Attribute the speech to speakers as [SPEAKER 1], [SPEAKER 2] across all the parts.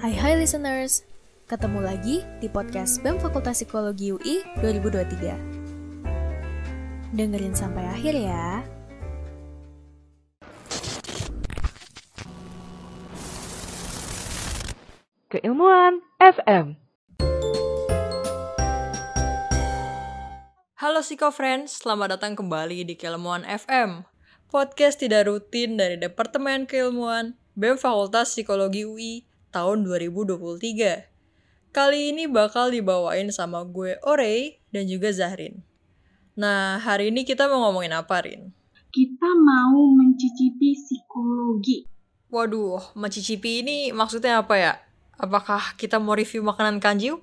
[SPEAKER 1] Hai hai listeners, ketemu lagi di podcast BEM Fakultas Psikologi UI 2023. Dengerin sampai akhir ya.
[SPEAKER 2] Keilmuan FM.
[SPEAKER 3] Halo Psiko Friends, selamat datang kembali di Keilmuan FM. Podcast tidak rutin dari Departemen Keilmuan BEM Fakultas Psikologi UI tahun 2023. Kali ini bakal dibawain sama gue Orey dan juga Zahrin. Nah, hari ini kita mau ngomongin apa, Rin?
[SPEAKER 4] kita mau mencicipi psikologi.
[SPEAKER 3] Waduh, mencicipi ini maksudnya apa ya? Apakah kita mau review makanan kanjiu?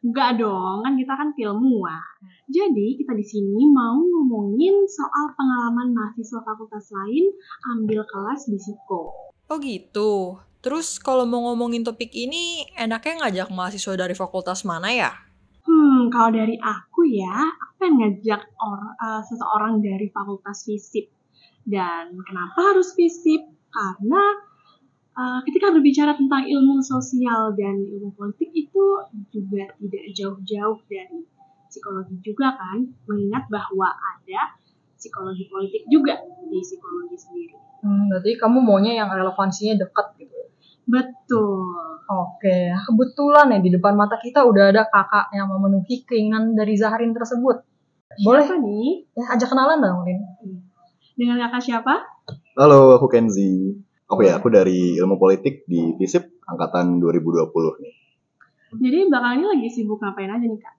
[SPEAKER 4] Enggak dong, kan kita kan ilmuwan. Jadi kita di sini mau ngomongin soal pengalaman mahasiswa fakultas lain ambil kelas di psiko.
[SPEAKER 3] Oh gitu. Terus kalau mau ngomongin topik ini, enaknya ngajak mahasiswa dari fakultas mana ya?
[SPEAKER 4] Hmm, kalau dari aku ya, aku pengen ngajak or- eh, seseorang dari fakultas FISIP. Dan kenapa harus FISIP? Karena eh, ketika berbicara tentang ilmu sosial dan ilmu politik itu juga tidak jauh-jauh dari psikologi juga kan, mengingat bahwa ada psikologi politik juga di psikologi sendiri.
[SPEAKER 2] Hmm, berarti kamu maunya yang relevansinya dekat gitu.
[SPEAKER 4] Betul.
[SPEAKER 2] Oke, kebetulan ya di depan mata kita udah ada kakak yang memenuhi keinginan dari Zahrin tersebut. Boleh
[SPEAKER 4] Siapa nih?
[SPEAKER 2] ya ajak kenalan dong, Rin.
[SPEAKER 4] Dengan kakak siapa?
[SPEAKER 5] Halo, aku Kenzi. Oke ya, aku dari ilmu politik di FISIP angkatan 2020 nih.
[SPEAKER 4] Jadi belakangan ini lagi sibuk ngapain aja nih kak?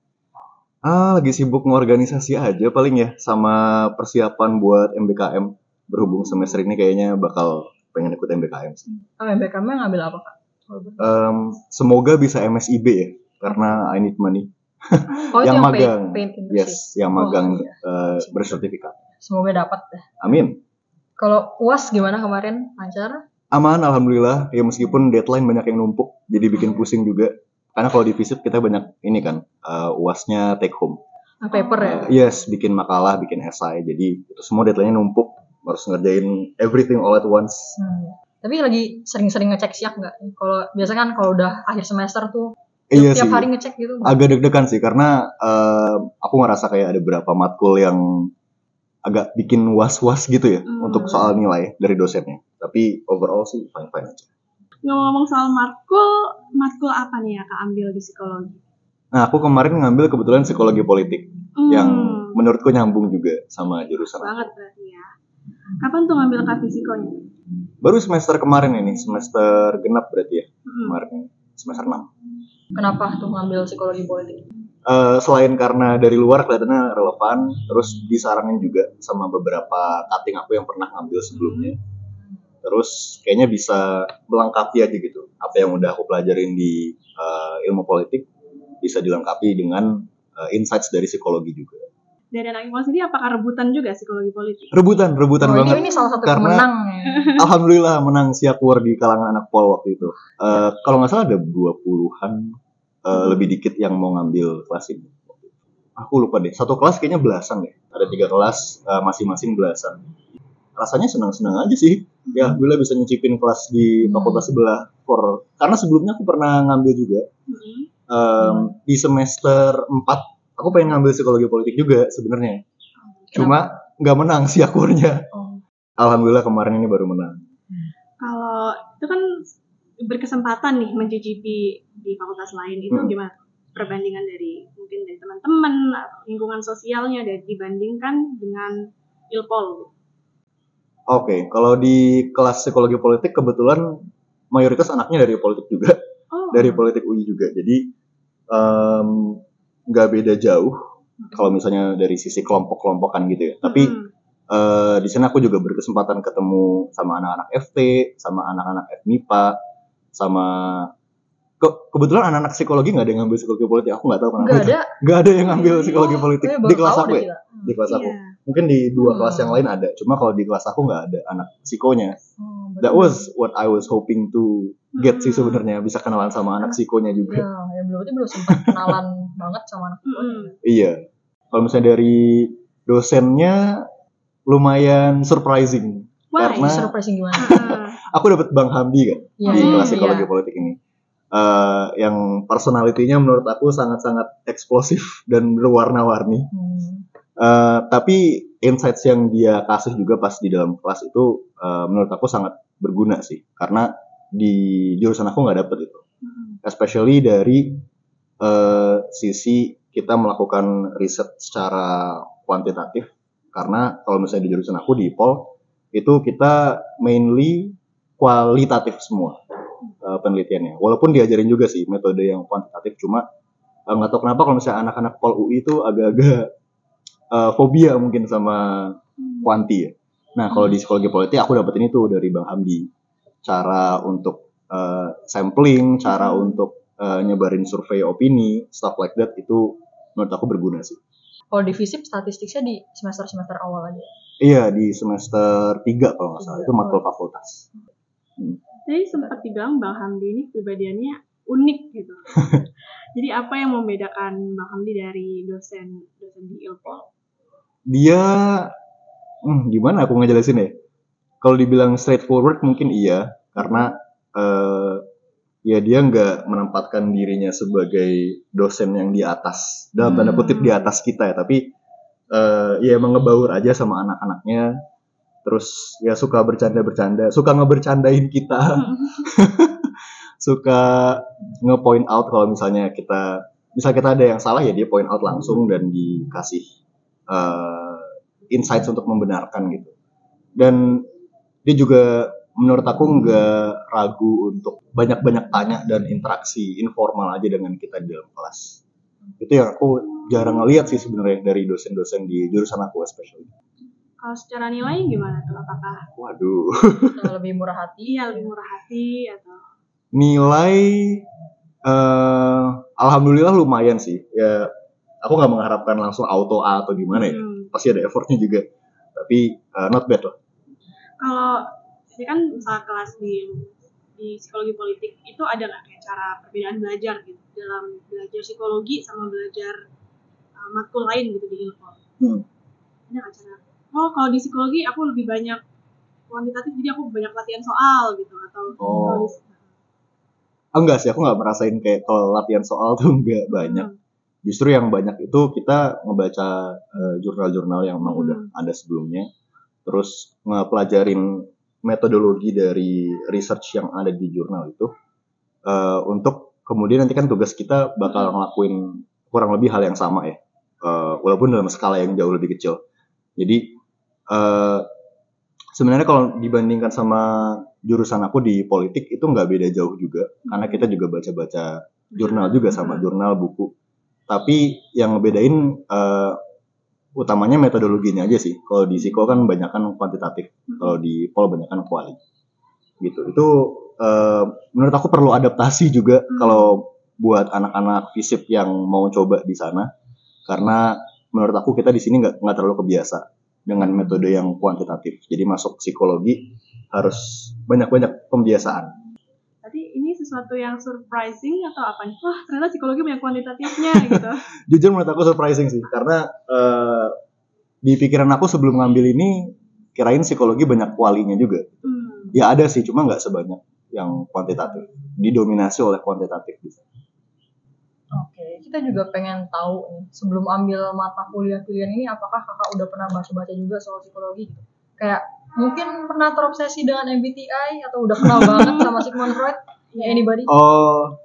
[SPEAKER 5] Ah, lagi sibuk ngorganisasi aja paling ya, sama persiapan buat MBKM. Berhubung semester ini kayaknya bakal pengen ikut MBKM sih.
[SPEAKER 2] Oh, MBKM ngambil apa, Kak?
[SPEAKER 5] Em, semoga bisa MSIB ya, karena I need money.
[SPEAKER 2] Oh,
[SPEAKER 5] yang
[SPEAKER 2] yang
[SPEAKER 5] magang.
[SPEAKER 2] industry.
[SPEAKER 5] Yes, yang
[SPEAKER 2] Oh,
[SPEAKER 5] magang
[SPEAKER 2] iya.
[SPEAKER 5] eh, bersertifikat.
[SPEAKER 2] Semoga dapat deh.
[SPEAKER 5] Amin.
[SPEAKER 2] Kalau UAS gimana kemarin? Lancar?
[SPEAKER 5] Aman, alhamdulillah. Ya meskipun deadline banyak yang numpuk, jadi bikin pusing juga. Karena kalau di FISIP kita banyak ini kan, eh, uasnya take home.
[SPEAKER 2] Paper ya?
[SPEAKER 5] Uh, yes, bikin makalah, bikin esai. Jadi itu semua deadline-nya numpuk. Harus ngerjain everything all at once.
[SPEAKER 2] Hmm. Tapi lagi sering-sering ngecek siap nggak? Kalau biasa kan kalau udah akhir semester tuh
[SPEAKER 5] iya
[SPEAKER 2] tiap
[SPEAKER 5] sih.
[SPEAKER 2] hari ngecek gitu.
[SPEAKER 5] Agak deg-degan sih karena uh, aku ngerasa kayak ada beberapa matkul yang agak bikin was-was gitu ya
[SPEAKER 4] Hmm.
[SPEAKER 5] untuk soal nilai dari dosennya. Tapi overall sih fine-fine aja.
[SPEAKER 4] Ngomong-ngomong soal matkul, matkul apa nih ya kak ambil di psikologi?
[SPEAKER 5] Nah, aku kemarin ngambil kebetulan psikologi politik
[SPEAKER 4] Hmm,
[SPEAKER 5] yang menurutku nyambung juga sama jurusan.
[SPEAKER 4] banget berarti ya. Kapan tuh ngambil kak fisikonya?
[SPEAKER 5] Baru semester kemarin ini, semester genap berarti ya
[SPEAKER 4] Hmm.
[SPEAKER 5] kemarin ini, semester 6.
[SPEAKER 2] Kenapa tuh ngambil psikologi politik?
[SPEAKER 5] Eh, selain karena dari luar kelihatannya relevan, terus disaranin juga sama beberapa cutting aku yang pernah ngambil sebelumnya. Terus kayaknya bisa melengkapi aja gitu. Apa yang udah aku pelajarin di eh, ilmu politik bisa dilengkapi dengan eh, insights dari psikologi juga.
[SPEAKER 4] Dari anak ilmu sendiri apakah rebutan juga psikologi politik?
[SPEAKER 5] Rebutan, rebutan
[SPEAKER 2] Oh, ini,
[SPEAKER 5] banget.
[SPEAKER 2] ini salah satu
[SPEAKER 5] Karena-
[SPEAKER 2] pemenang ya.
[SPEAKER 5] Alhamdulillah menang siap war di kalangan anak pol waktu itu. Eh, kalau nggak salah ada 20-an eh, lebih dikit yang mau ngambil kelas ini. Aku lupa deh. Satu kelas kayaknya belasan deh. Ada tiga kelas eh, masing-masing belasan. Rasanya senang-senang aja sih. Ya, bila bisa nyicipin kelas di
[SPEAKER 2] Hmm.
[SPEAKER 5] fakultas sebelah. For karena sebelumnya aku pernah ngambil juga
[SPEAKER 4] Hmm.
[SPEAKER 5] Em, di semester 4 aku pengen ngambil psikologi politik juga sebenarnya. Cuma nggak menang sih akurnya.
[SPEAKER 2] Oh.
[SPEAKER 5] Alhamdulillah kemarin ini baru menang.
[SPEAKER 4] Kalau itu kan berkesempatan nih mencicipi di fakultas lain itu
[SPEAKER 5] Hmm.
[SPEAKER 4] gimana? Perbandingan dari mungkin dari teman-teman, lingkungan sosialnya dan dibandingkan dengan ilpol.
[SPEAKER 5] Oke, kalau di kelas psikologi politik kebetulan mayoritas anaknya dari politik juga,
[SPEAKER 4] Oh,
[SPEAKER 5] dari politik UI juga. Jadi em, nggak beda jauh kalau misalnya dari sisi kelompok-kelompokan gitu ya. Tapi
[SPEAKER 4] Hmm.
[SPEAKER 5] eh, di sana aku juga berkesempatan ketemu sama anak-anak FT, sama anak-anak FMIPA, sama ke- kebetulan anak-anak psikologi nggak ada yang ngambil psikologi politik. Aku nggak tahu kenapa.
[SPEAKER 2] Nggak ada.
[SPEAKER 5] Nggak ada yang ngambil psikologi politik
[SPEAKER 2] Eh,
[SPEAKER 5] di kelas aku ya. Di kelas aku.
[SPEAKER 4] Iya.
[SPEAKER 5] Mungkin di dua
[SPEAKER 2] Hmm.
[SPEAKER 5] kelas yang lain ada. Cuma kalau di kelas aku nggak ada anak psikonya.
[SPEAKER 2] Oh, betul.
[SPEAKER 5] That was what I was hoping to get sih
[SPEAKER 4] Hmm.
[SPEAKER 5] sebenarnya bisa kenalan sama anak psikonya
[SPEAKER 2] Ya,
[SPEAKER 5] juga.
[SPEAKER 2] ya belum itu belum sempat kenalan banget sama anak.
[SPEAKER 4] Mm-mm.
[SPEAKER 5] Iya. Kalau misalnya dari dosennya lumayan surprising.
[SPEAKER 4] Why?
[SPEAKER 5] Karena-
[SPEAKER 2] Surprising gimana?
[SPEAKER 5] Aku dapat Bang Hamdi kan
[SPEAKER 2] Iya,
[SPEAKER 5] di
[SPEAKER 4] Hmm,
[SPEAKER 5] kelas psikologi
[SPEAKER 2] iya.
[SPEAKER 5] politik ini. eh, yang personalitinya menurut aku sangat-sangat eksplosif dan berwarna-warni.
[SPEAKER 2] Hmm.
[SPEAKER 5] Eh, tapi insights yang dia kasih juga pas di dalam kelas itu eh, menurut aku sangat berguna sih karena di jurusan aku nggak dapet itu.
[SPEAKER 4] Mm-mm.
[SPEAKER 5] especially dari eh, sisi kita melakukan riset secara kuantitatif. Karena kalau misalnya di jurusan aku di Pol itu kita mainly kualitatif semua eh, penelitiannya. Walaupun diajarin juga sih metode yang kuantitatif cuma eh, nggak tahu kenapa kalau misalnya anak-anak Pol UI itu agak-agak eh, fobia mungkin sama kuanti ya. Nah kalau di psikologi politik aku dapetin itu dari Bang Hamdi cara untuk eh, sampling cara untuk eh, nyebarin survei opini stuff like that itu menurut aku berguna sih
[SPEAKER 2] Kalau di FISIP statistiknya di semester-semester awal aja.
[SPEAKER 5] Iya di semester 3 kalau nggak salah itu matkul fakultas.
[SPEAKER 4] Jadi sempat dibilang Bang Hamdi ini kepribadiannya unik gitu. Jadi apa yang membedakan Bang Hamdi dari dosen dosen di Ilpol?
[SPEAKER 5] Dia hmm, gimana aku ngejelasin ya? Kalau dibilang straightforward mungkin iya. Karena eh, ya dia nggak menempatkan dirinya sebagai dosen yang di atas. Dalam tanda kutip di atas kita ya. Tapi eh, ya emang ngebaur aja sama anak-anaknya. Terus ya suka bercanda-bercanda. Suka ngebercandain kita. Suka nge-point out kalau misalnya kita misal kita ada yang salah ya dia point out langsung dan dikasih eh, insights untuk membenarkan gitu. Dan dia juga menurut aku nggak ragu untuk banyak-banyak tanya dan interaksi informal aja dengan kita di dalam kelas. Itu yang aku jarang ngeliat sih sebenarnya dari dosen-dosen di jurusan aku especially.
[SPEAKER 4] Kalau secara nilai gimana tuh? Apakah
[SPEAKER 5] waduh.
[SPEAKER 2] Lebih murah hati.
[SPEAKER 4] iya lebih murah hati atau?
[SPEAKER 5] Nilai eh alhamdulillah lumayan sih. Ya aku nggak mengharapkan langsung auto A atau gimana ya.
[SPEAKER 4] Hmm.
[SPEAKER 5] pasti ada effortnya juga. Tapi eh, not bad lah
[SPEAKER 4] Kalau ini kan misalnya kelas di di psikologi politik itu ada nggak kayak cara perbedaan belajar gitu dalam belajar psikologi sama belajar uh, matkul lain gitu di Ilpol?
[SPEAKER 5] Hmm.
[SPEAKER 4] Ada nggak cara? Oh kalau di psikologi aku lebih banyak kuantitatif jadi aku banyak latihan soal gitu atau
[SPEAKER 5] Oh.
[SPEAKER 4] di-
[SPEAKER 5] enggak sih aku nggak merasain kayak kalau latihan soal tuh nggak banyak
[SPEAKER 4] Hmm.
[SPEAKER 5] justru yang banyak itu kita ngebaca eh, jurnal-jurnal yang memang
[SPEAKER 4] Hmm.
[SPEAKER 5] udah ada sebelumnya terus ngepelajarin metodologi dari research yang ada di jurnal itu eh, untuk kemudian nanti kan tugas kita bakal ngelakuin kurang lebih hal yang sama ya Eh, walaupun dalam skala yang jauh lebih kecil. Jadi eh, sebenarnya kalau dibandingkan sama jurusan aku di politik itu nggak beda jauh juga karena kita juga baca-baca jurnal juga sama jurnal buku. Tapi yang ngebedain eh, utamanya metodologinya aja sih. Kalau di psiko kan banyak kan kuantitatif kalau di pol banyak kan kuali gitu. Itu eh, menurut aku perlu adaptasi juga
[SPEAKER 4] Hmm.
[SPEAKER 5] kalau buat anak-anak fisip yang mau coba di sana. Karena menurut aku kita di sini nggak nggak terlalu kebiasa dengan metode yang kuantitatif. Jadi masuk psikologi harus banyak-banyak pembiasaan
[SPEAKER 4] sesuatu yang surprising atau apa nih? Wah ternyata psikologi banyak kuantitatifnya gitu.
[SPEAKER 5] jujur menurut aku surprising sih karena eh, di pikiran aku sebelum ngambil ini kirain psikologi banyak kualinya juga
[SPEAKER 4] Hmm.
[SPEAKER 5] ya ada sih cuma nggak sebanyak yang kuantitatif didominasi oleh kuantitatif gitu.
[SPEAKER 2] Oke, kita juga pengen tahu nih, sebelum ambil mata kuliah pilihan ini, apakah kakak udah pernah baca-baca juga soal psikologi? gitu? Kayak mungkin pernah terobsesi dengan MBTI atau udah kenal banget sama Sigmund Freud? Anybody?
[SPEAKER 5] oh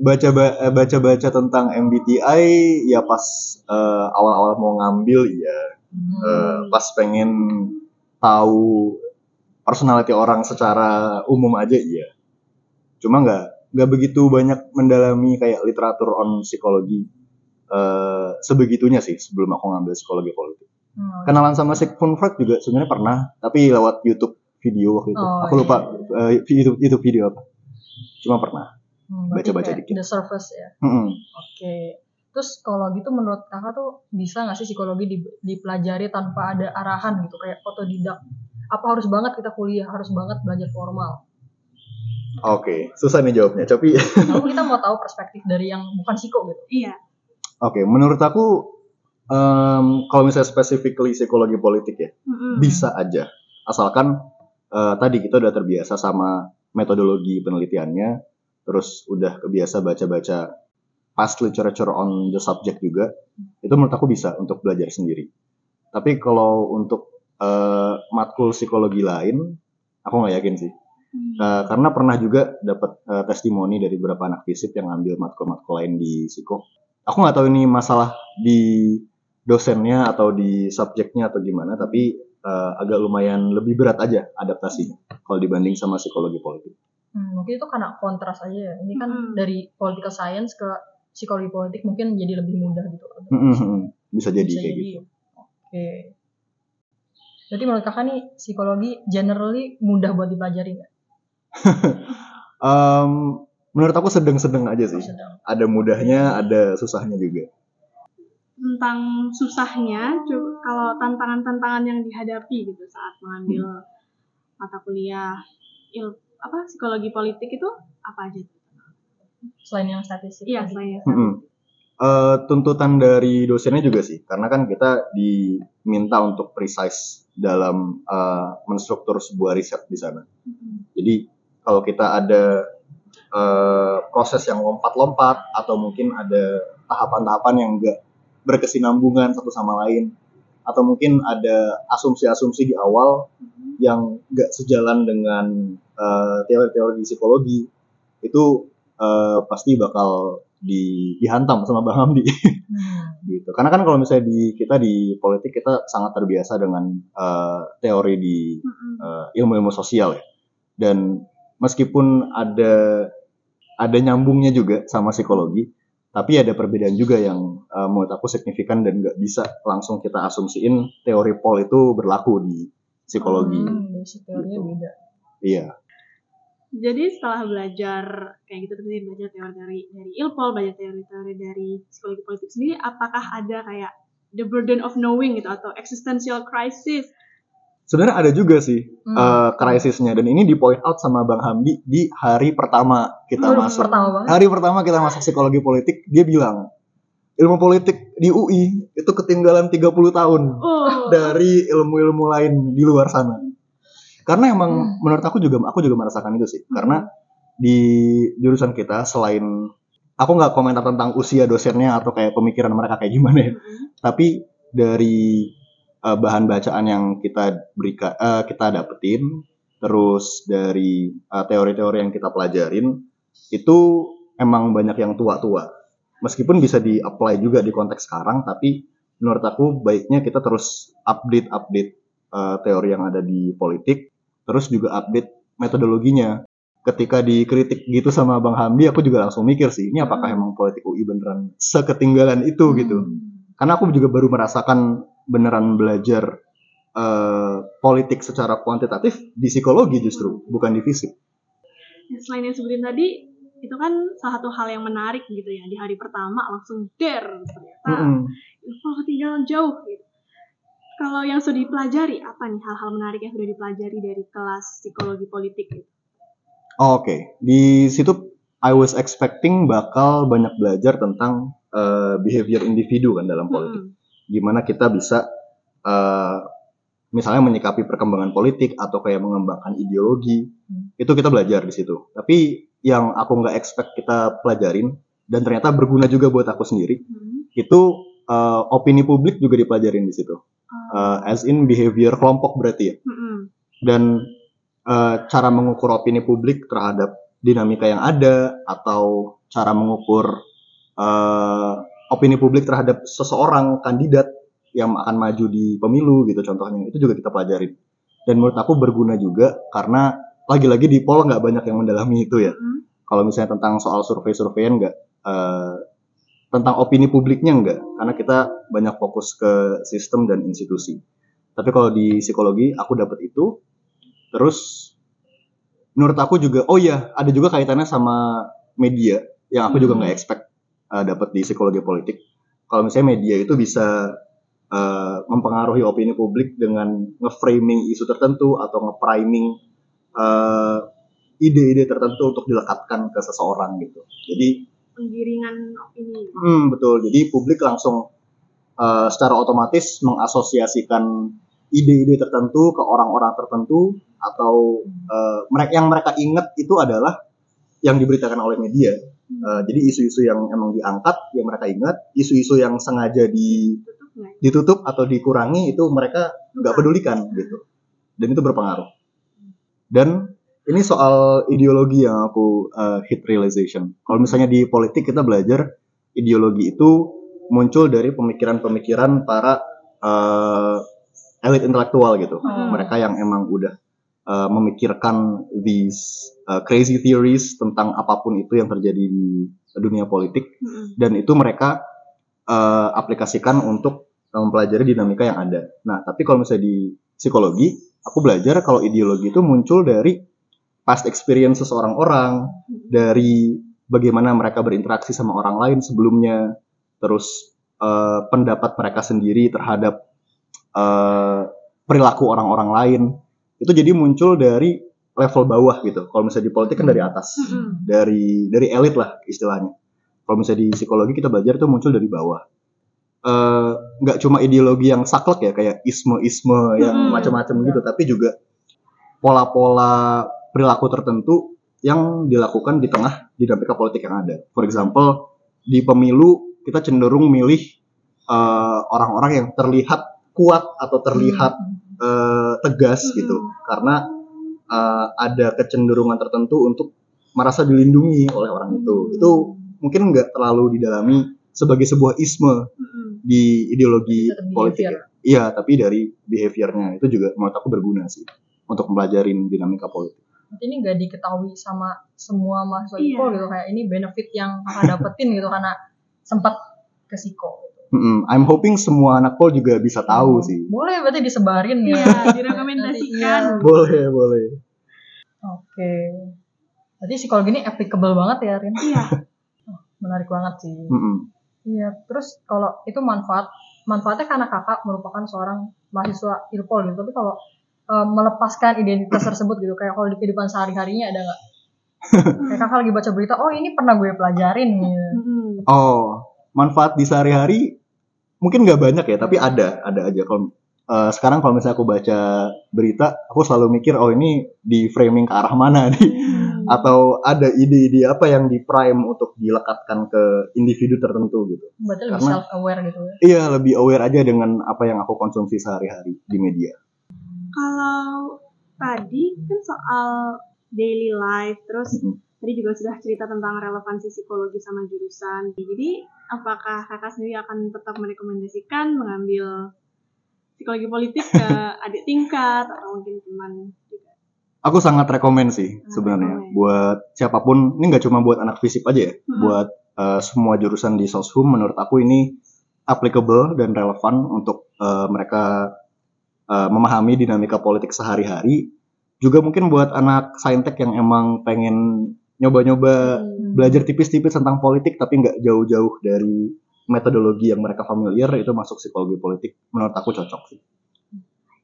[SPEAKER 5] baca baca baca tentang MBTI ya pas eh, awal-awal mau ngambil ya
[SPEAKER 2] Hmm.
[SPEAKER 5] Eh, pas pengen tahu personality orang secara umum aja iya cuma nggak nggak begitu banyak mendalami kayak literatur on psikologi eh, sebegitunya sih sebelum aku ngambil psikologi politik
[SPEAKER 2] Hmm.
[SPEAKER 5] kenalan sama Sigmund Freud juga sebenarnya pernah tapi lewat YouTube video waktu itu
[SPEAKER 2] Oh,
[SPEAKER 5] aku lupa eh, YouTube YouTube video apa cuma pernah
[SPEAKER 2] Hmm,
[SPEAKER 5] baca-baca dikit.
[SPEAKER 2] The surface ya.
[SPEAKER 5] Mm-mm.
[SPEAKER 2] Oke. Terus kalau gitu menurut kakak tuh bisa nggak sih psikologi di- dipelajari tanpa ada arahan gitu kayak otodidak? Apa harus banget kita kuliah, harus banget belajar formal?
[SPEAKER 5] Oke, susah nih jawabnya. Tapi
[SPEAKER 2] kita mau tahu perspektif dari yang bukan psiko gitu.
[SPEAKER 4] Iya.
[SPEAKER 5] oke, menurut aku em, kalau misalnya specifically psikologi politik ya,
[SPEAKER 4] Mm-mm.
[SPEAKER 5] bisa aja. Asalkan eh, tadi kita udah terbiasa sama metodologi penelitiannya, terus udah kebiasa baca-baca past literature on the subject juga, itu menurut aku bisa untuk belajar sendiri. Tapi kalau untuk eh, matkul psikologi lain, aku nggak yakin sih. Eh, karena pernah juga dapat eh, testimoni dari beberapa anak fisip yang ngambil matkul-matkul lain di psiko. Aku nggak tahu ini masalah di dosennya atau di subjeknya atau gimana, tapi eh, agak lumayan lebih berat aja adaptasinya kalau dibanding sama psikologi politik.
[SPEAKER 2] Hmm, mungkin itu karena kontras aja ya. Ini kan
[SPEAKER 4] Mm-mm.
[SPEAKER 2] dari political science ke psikologi politik mungkin jadi lebih mudah gitu.
[SPEAKER 5] Mm-mm, mm-mm. Bisa jadi
[SPEAKER 2] Bisa
[SPEAKER 5] kayak
[SPEAKER 2] jadi.
[SPEAKER 5] gitu.
[SPEAKER 2] Oke. Berarti menurut kakak nih psikologi generally mudah buat dipelajari nggak?
[SPEAKER 5] Em, menurut aku sedang-sedang aja sih.
[SPEAKER 2] Sedang.
[SPEAKER 5] Ada mudahnya, ada susahnya juga.
[SPEAKER 4] Tentang susahnya kalau tantangan-tantangan yang dihadapi gitu saat mengambil mata kuliah il apa psikologi politik itu apa aja?
[SPEAKER 2] Selain yang statistik.
[SPEAKER 4] Iya,
[SPEAKER 2] tadi.
[SPEAKER 4] saya.
[SPEAKER 5] Mm-mm. Eh, tuntutan dari dosennya juga sih, karena kan kita diminta untuk precise dalam eh, menstruktur sebuah riset di sana. Jadi kalau kita ada eh, proses yang lompat-lompat atau mungkin ada tahapan-tahapan yang enggak berkesinambungan satu sama lain atau mungkin ada asumsi-asumsi di awal yang enggak sejalan dengan eh, teori-teori psikologi itu eh, pasti bakal di, dihantam sama Bang Hamdi
[SPEAKER 2] Hmm.
[SPEAKER 5] gitu. Karena kan kalau misalnya di kita di politik kita sangat terbiasa dengan eh, teori di
[SPEAKER 4] Mm-mm.
[SPEAKER 5] eh, ilmu-ilmu sosial ya. Dan meskipun ada ada nyambungnya juga sama psikologi, tapi ada perbedaan juga yang eh, menurut aku signifikan dan nggak bisa langsung kita asumsiin teori pol itu berlaku di psikologi.
[SPEAKER 2] Hmm, teorinya
[SPEAKER 5] Gitu.
[SPEAKER 2] beda.
[SPEAKER 5] Iya.
[SPEAKER 4] Jadi setelah belajar kayak gitu tadi belajar teori-teori dari ilpol, belajar teori-teori dari psikologi politik sendiri, apakah ada kayak the burden of knowing gitu atau existential crisis?
[SPEAKER 5] Sebenarnya ada juga sih
[SPEAKER 2] Hmm.
[SPEAKER 5] eh, krisisnya dan ini di point out sama Bang Hamdi di hari pertama kita
[SPEAKER 2] Baru
[SPEAKER 5] masuk.
[SPEAKER 2] pertama banget.
[SPEAKER 5] Hari pertama kita masuk psikologi politik, dia bilang ilmu politik di UI itu ketinggalan 30 tahun
[SPEAKER 4] Oh,
[SPEAKER 5] dari ilmu-ilmu lain di luar sana. Karena emang
[SPEAKER 2] Hmm.
[SPEAKER 5] menurut aku juga aku juga merasakan itu sih. Karena di jurusan kita selain aku nggak komentar tentang usia dosennya atau kayak pemikiran mereka kayak gimana ya.
[SPEAKER 4] Mm-mm.
[SPEAKER 5] Tapi dari uh, bahan bacaan yang kita berikan uh, kita dapetin terus dari uh, teori-teori yang kita pelajarin itu emang banyak yang tua-tua. Meskipun bisa di-apply juga di konteks sekarang tapi menurut aku baiknya kita terus update-update uh, teori yang ada di politik terus juga update metodologinya. Ketika dikritik gitu sama Bang Hamdi aku juga langsung mikir sih ini apakah emang politik UI beneran seketinggalan itu gitu karena aku juga baru merasakan beneran belajar eh, politik secara kuantitatif di psikologi justru bukan di fisik.
[SPEAKER 4] Ya, selain yang sebutin tadi, itu kan salah satu hal yang menarik gitu ya. Di hari pertama langsung der ternyata info ketinggalan jauh gitu. Kalau yang sudah dipelajari, apa nih hal-hal menarik yang sudah dipelajari dari kelas psikologi politik gitu?
[SPEAKER 5] Oh, Oke, di situ I was expecting bakal banyak belajar tentang eh, behavior individu kan dalam politik.
[SPEAKER 4] Mm-mm.
[SPEAKER 5] Gimana kita bisa eh, misalnya menyikapi perkembangan politik atau kayak mengembangkan ideologi,
[SPEAKER 2] Hmm.
[SPEAKER 5] itu kita belajar di situ. Tapi yang aku nggak expect kita pelajarin dan ternyata berguna juga buat aku sendiri,
[SPEAKER 4] Mm.
[SPEAKER 5] itu eh, opini publik juga dipelajarin di situ. Eh, as in behavior kelompok berarti ya.
[SPEAKER 4] Mm-mm.
[SPEAKER 5] Dan eh, cara mengukur opini publik terhadap dinamika yang ada atau cara mengukur eh, opini publik terhadap seseorang kandidat yang akan maju di pemilu gitu contohnya itu juga kita pelajarin. Dan menurut aku berguna juga karena lagi-lagi di pol nggak banyak yang mendalami itu ya
[SPEAKER 4] Mm-mm.
[SPEAKER 5] kalau misalnya tentang soal survei-surveian enggak eh, tentang opini publiknya enggak karena kita banyak fokus ke sistem dan institusi tapi kalau di psikologi aku dapat itu terus menurut aku juga oh iya ada juga kaitannya sama media yang aku juga
[SPEAKER 4] Hmm.
[SPEAKER 5] nggak expect eh, dapat di psikologi politik kalau misalnya media itu bisa eh, mempengaruhi opini publik dengan nge-framing isu tertentu atau nge-priming eh, ide-ide tertentu untuk dilekatkan ke seseorang gitu. Jadi,
[SPEAKER 4] Penggiringan opini.
[SPEAKER 5] hmm, betul. Jadi publik langsung eh, secara otomatis mengasosiasikan ide-ide tertentu ke orang-orang tertentu atau mereka yang mereka ingat itu adalah yang diberitakan oleh media. Uh, jadi isu-isu yang emang diangkat, yang mereka ingat, isu-isu yang sengaja di, ditutup atau dikurangi itu mereka nggak pedulikan gitu. Dan itu berpengaruh. Dan ini soal ideologi yang aku uh, hit realization. Kalau misalnya di politik kita belajar ideologi itu muncul dari pemikiran-pemikiran para uh, elit intelektual gitu.
[SPEAKER 2] Hmm.
[SPEAKER 5] Mereka yang emang udah uh, memikirkan these uh, crazy theories tentang apa pun itu yang terjadi di dunia politik
[SPEAKER 4] Mm-mm.
[SPEAKER 5] dan itu mereka uh, aplikasikan untuk mempelajari dinamika yang ada. Nah, tapi kalau misalnya di psikologi, aku belajar kalau ideologi itu muncul dari past experience seseorang orang, dari bagaimana mereka berinteraksi sama orang lain sebelumnya, terus uh, pendapat mereka sendiri terhadap uh, perilaku orang-orang lain. Itu jadi muncul dari level bawah gitu. Kalau misalnya di politik kan dari atas
[SPEAKER 4] Mm-mm.
[SPEAKER 5] dari dari elit lah istilahnya. Kalau misalnya di psikologi kita belajar itu muncul dari bawah. Eh, nggak cuma ideologi yang saklek ya kayak isme-isme yang
[SPEAKER 4] Hmm.
[SPEAKER 5] macam-macam gitu, tapi juga pola-pola perilaku tertentu yang dilakukan di tengah dinamika politik yang ada. For example, di pemilu kita cenderung milih eh, orang-orang yang terlihat kuat atau terlihat eh, tegas
[SPEAKER 4] Mm-mm.
[SPEAKER 5] gitu, karena eh, ada kecenderungan tertentu untuk merasa dilindungi oleh orang itu.
[SPEAKER 4] Hmm.
[SPEAKER 5] Itu mungkin nggak terlalu didalami sebagai sebuah isme
[SPEAKER 4] Mm-mm.
[SPEAKER 5] di ideologi
[SPEAKER 2] Tetap
[SPEAKER 5] politik.
[SPEAKER 2] behavior.
[SPEAKER 5] ya. Iya, tapi dari behaviornya itu juga menurut aku berguna sih untuk mempelajarin dinamika politik.
[SPEAKER 2] Berarti ini nggak diketahui sama semua mahasiswa
[SPEAKER 4] Iya.
[SPEAKER 2] Gitu kayak ini benefit yang kakak dapetin gitu karena sempat ke Siko.
[SPEAKER 5] Mm-mm. I'm hoping semua anak pol juga bisa tahu sih.
[SPEAKER 2] Boleh berarti disebarin ya.
[SPEAKER 4] Iya, direkomendasikan.
[SPEAKER 2] iya.
[SPEAKER 5] Boleh, boleh.
[SPEAKER 2] Oke. Berarti psikologi ini applicable banget ya, Rin.
[SPEAKER 4] Iya.
[SPEAKER 2] Menarik banget sih.
[SPEAKER 5] Mm-mm.
[SPEAKER 2] Iya, terus kalau itu manfaat, manfaatnya karena kakak merupakan seorang mahasiswa Ilpol gitu. Tapi kalau eh, melepaskan identitas tersebut gitu, kayak kalau di kehidupan sehari-harinya ada nggak? kayak kakak lagi baca berita, oh ini pernah gue pelajarin gitu.
[SPEAKER 5] Oh, manfaat di sehari-hari mungkin nggak banyak ya, tapi ada, ada aja. Kalau eh, sekarang kalau misalnya aku baca berita, aku selalu mikir, oh ini di framing ke arah mana nih?
[SPEAKER 4] Hmm.
[SPEAKER 5] Atau ada ide-ide apa yang di prime untuk dilekatkan ke individu tertentu gitu.
[SPEAKER 2] Berarti lebih
[SPEAKER 5] Karena-
[SPEAKER 2] self aware gitu ya.
[SPEAKER 5] Iya, lebih aware aja dengan apa yang aku konsumsi sehari-hari di media.
[SPEAKER 4] Kalau tadi kan soal daily life, terus
[SPEAKER 5] Mm-mm.
[SPEAKER 4] Tadi juga sudah cerita tentang relevansi psikologi sama jurusan. Jadi, apakah kakak sendiri akan tetap merekomendasikan mengambil psikologi politik ke adik tingkat atau mungkin teman juga?
[SPEAKER 5] Aku sangat rekomen sih
[SPEAKER 4] Sangat
[SPEAKER 5] sebenarnya
[SPEAKER 4] rekomen.
[SPEAKER 5] buat siapa pun. Ini nggak cuma buat anak fisip aja ya,
[SPEAKER 4] Hmm.
[SPEAKER 5] buat eh, semua jurusan di soshum. Menurut aku ini applicable dan relevan untuk eh, mereka eh, memahami dinamika politik sehari-hari. Juga mungkin buat anak saintek yang emang pengen nyoba-nyoba
[SPEAKER 4] Hmm.
[SPEAKER 5] belajar tipis-tipis tentang politik tapi nggak jauh-jauh dari metodologi yang mereka familiar itu masuk psikologi politik. Menurut aku cocok sih.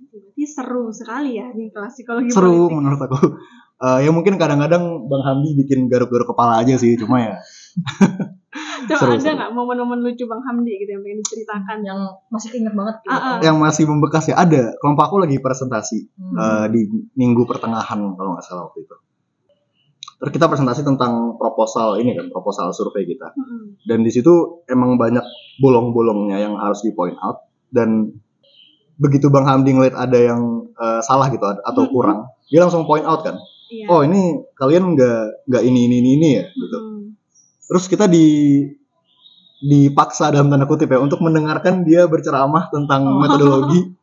[SPEAKER 4] Berarti seru sekali ya di kelas psikologi
[SPEAKER 5] seru
[SPEAKER 4] politik.
[SPEAKER 5] menurut aku. Eh, ya mungkin kadang-kadang Bang Hamdi bikin garuk-garuk kepala aja sih, cuma ya
[SPEAKER 4] Coba
[SPEAKER 5] seru,
[SPEAKER 4] ada
[SPEAKER 5] seru.
[SPEAKER 4] nggak momen-momen lucu Bang Hamdi gitu yang pengen diceritakan?
[SPEAKER 2] yang masih keinget banget gitu.
[SPEAKER 4] Ah, ah.
[SPEAKER 5] yang masih membekas ya ada. Kelompok aku lagi presentasi
[SPEAKER 2] Hmm.
[SPEAKER 5] eh, di minggu pertengahan kalau nggak salah waktu itu. Terus kita presentasi tentang proposal ini kan, proposal survei kita. Dan di situ emang banyak bolong-bolongnya yang harus di point out dan begitu Bang Hamdi ngeliat ada yang eh, salah gitu atau
[SPEAKER 4] Mhm.
[SPEAKER 5] kurang, dia langsung point out kan.
[SPEAKER 4] Iya.
[SPEAKER 5] Oh ini kalian nggak nggak ini ini ini ini ya gitu.
[SPEAKER 4] Mm-mm.
[SPEAKER 5] Terus kita di dipaksa dalam tanda kutip ya untuk mendengarkan dia berceramah tentang
[SPEAKER 4] Oh.
[SPEAKER 5] metodologi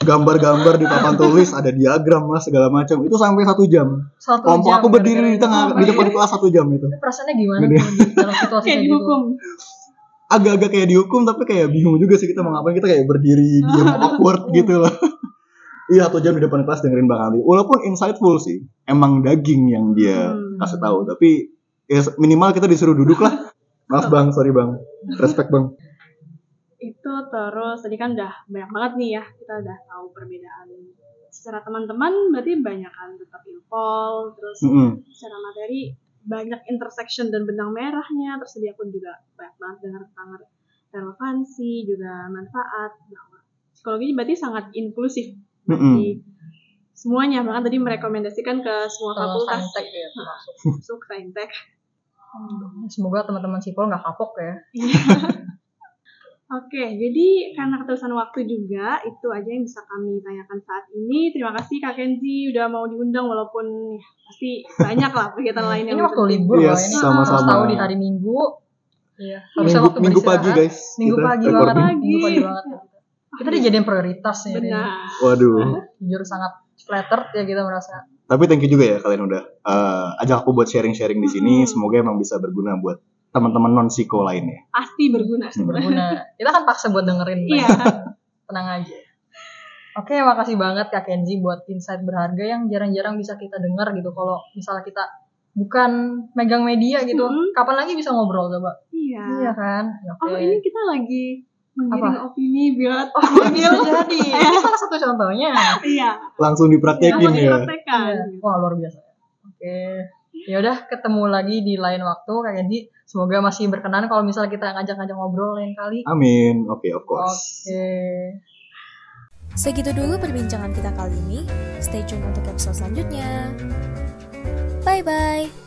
[SPEAKER 5] gambar-gambar di papan tulis ada diagram lah segala macam. Itu sampai satu jam.
[SPEAKER 2] Satu
[SPEAKER 5] kelompok
[SPEAKER 2] jam
[SPEAKER 5] aku berdiri di tengah di depan kelas satu jam itu.
[SPEAKER 2] Itu perasaannya gimana
[SPEAKER 5] Gede.
[SPEAKER 2] tuh di dalam situasi
[SPEAKER 4] Kayak
[SPEAKER 2] kayak gitu?
[SPEAKER 4] dihukum.
[SPEAKER 5] agak-agak kayak dihukum tapi kayak bingung juga sih kita mau ngapain. Kita kayak berdiri diam awkward gitu loh. Iya satu jam di depan kelas dengerin bang Ali walaupun insightful sih. Emang daging yang dia
[SPEAKER 4] Hmm.
[SPEAKER 5] kasih tahu. Tapi ya minimal kita disuruh duduk lah. Maaf bang. Sorry bang. Respect bang
[SPEAKER 4] itu terus tadi kan udah banyak banget nih ya kita udah tahu perbedaan secara teman-teman berarti banyak kan tetap ilpol terus
[SPEAKER 5] Mm-mm.
[SPEAKER 4] secara materi banyak intersection dan benang merahnya terus tadi aku juga banyak banget dengar tentang relevansi juga manfaat bahwa psikologi berarti sangat inklusif
[SPEAKER 5] Mm-mm.
[SPEAKER 4] di semuanya bahkan tadi merekomendasikan ke semua
[SPEAKER 2] Kalau
[SPEAKER 4] fakultas
[SPEAKER 2] saintek ya termasuk. Semoga teman-teman sipol nggak kapok ya.
[SPEAKER 4] Oke, jadi karena keterusan waktu juga, itu aja yang bisa kami tanyakan saat ini. Terima kasih Kak Kenzi udah mau diundang walaupun ya, pasti banyak lah kegiatan lain yang
[SPEAKER 2] Ini waktu libur
[SPEAKER 5] Yes,
[SPEAKER 2] loh ini.
[SPEAKER 5] sama-sama.
[SPEAKER 2] Harus tahu di hari Minggu. Iya.
[SPEAKER 5] Minggu,
[SPEAKER 2] waktu
[SPEAKER 5] minggu pagi guys.
[SPEAKER 2] Minggu
[SPEAKER 5] kita
[SPEAKER 2] pagi banget.
[SPEAKER 4] Pagi.
[SPEAKER 2] Minggu pagi banget. Kita dijadiin prioritas ya.
[SPEAKER 4] Benar.
[SPEAKER 5] Waduh.
[SPEAKER 2] Jujur sangat flattered ya kita merasa.
[SPEAKER 5] Tapi thank you juga ya kalian udah eh, ajak aku buat sharing-sharing di sini.
[SPEAKER 4] Hmm.
[SPEAKER 5] Semoga emang bisa berguna buat teman-teman non psiko lainnya.
[SPEAKER 4] Pasti berguna.
[SPEAKER 2] berguna. Kita kan paksa buat dengerin.
[SPEAKER 4] Iya.
[SPEAKER 2] Tenang aja. Oke, makasih banget Kak Kenzi buat insight berharga yang jarang-jarang bisa kita dengar gitu. Kalau misalnya kita bukan megang media gitu,
[SPEAKER 4] Mm-mm.
[SPEAKER 2] kapan lagi bisa ngobrol coba?
[SPEAKER 4] Iya.
[SPEAKER 2] Iya kan? Oke.
[SPEAKER 4] Oh, ini kita lagi menggiring
[SPEAKER 2] Apa?
[SPEAKER 4] opini buat
[SPEAKER 2] Oh, bisa jadi. Ini salah satu contohnya.
[SPEAKER 4] iya.
[SPEAKER 5] Langsung dipraktekin
[SPEAKER 4] Langsung
[SPEAKER 5] ya.
[SPEAKER 4] dipraktekkan.
[SPEAKER 2] Iya. Wah, luar biasa. Oke. Ya udah, ketemu lagi di lain waktu Kak Kenzi. Semoga masih berkenan kalau misalnya kita ngajak-ngajak ngobrol lain kali.
[SPEAKER 5] Amin. Oke, of course.
[SPEAKER 2] Oke.
[SPEAKER 1] Segitu dulu perbincangan kita kali ini. Stay tune untuk episode selanjutnya. Bye bye.